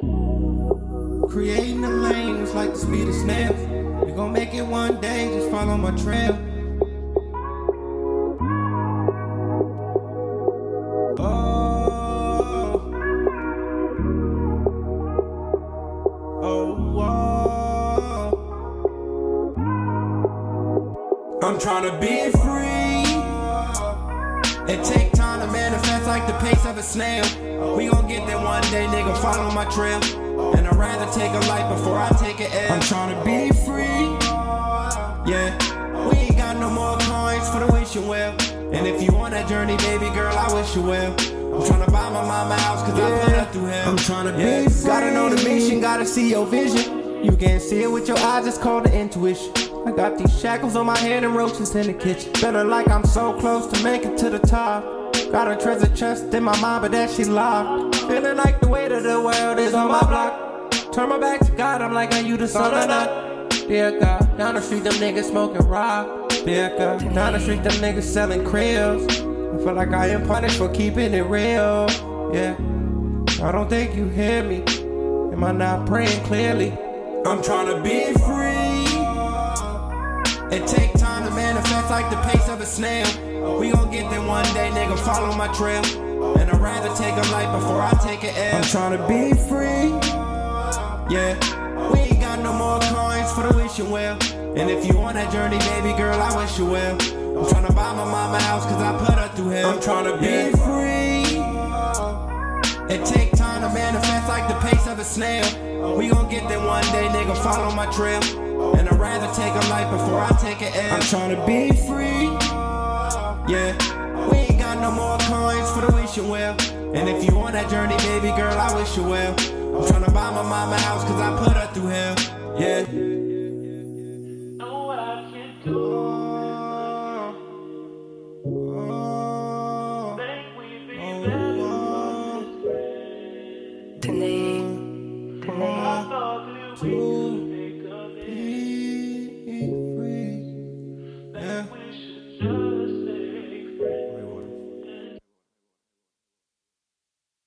Creating the lanes like the speed of snails. We gon' make it one day, just follow my trail. Oh, oh. I'm tryna be free. It take to like the pace of a snail. We gon' get there one day, nigga. Follow my trail. And I'd rather take a life before I take an L. I'm tryna be free. Yeah. We ain't got no more coins for the wishing well. And if you on that journey, baby girl, I wish you well. I'm tryna buy my mama house cause I put her through hell. I'm tryna be free. Gotta know the mission, gotta see your vision. You can't see it with your eyes, it's called the intuition. I got these shackles on my head and roaches in the kitchen. Feeling like I'm so close to making to the top. Got a treasure chest in my mind, but that she locked. Feeling like the weight of the world is on my block. Turn my back to God, I'm like, are you the son or not? Dear God, down the street, them niggas smoking rock. Dear God, down the street, them niggas selling cribs. I feel like I am punished for keeping it real. Yeah, I don't think you hear me. Am I not praying clearly? I'm trying to be free. It take time to manifest like the pace of a snail. We gon' get there one day, nigga. Follow my trail. And I'd rather take a life before I take an L. I'm trying to be free. Yeah, we ain't got no more coins for the wishing well. And if you on that journey, baby girl, I wish you well. I'm tryna buy my mama house cause I put her through hell. I'm tryna be free. It take time to manifest like the pace of a snail. We gon' get there one day, nigga. Follow my trail. And I'd rather take a life before I take an L. I'm trying to be free. Yeah. We ain't got no more coins for the wishing well. And if you on that journey, baby girl, I wish you well. I'm trying to buy my mama a house cause I put her through hell. Yeah. Denis.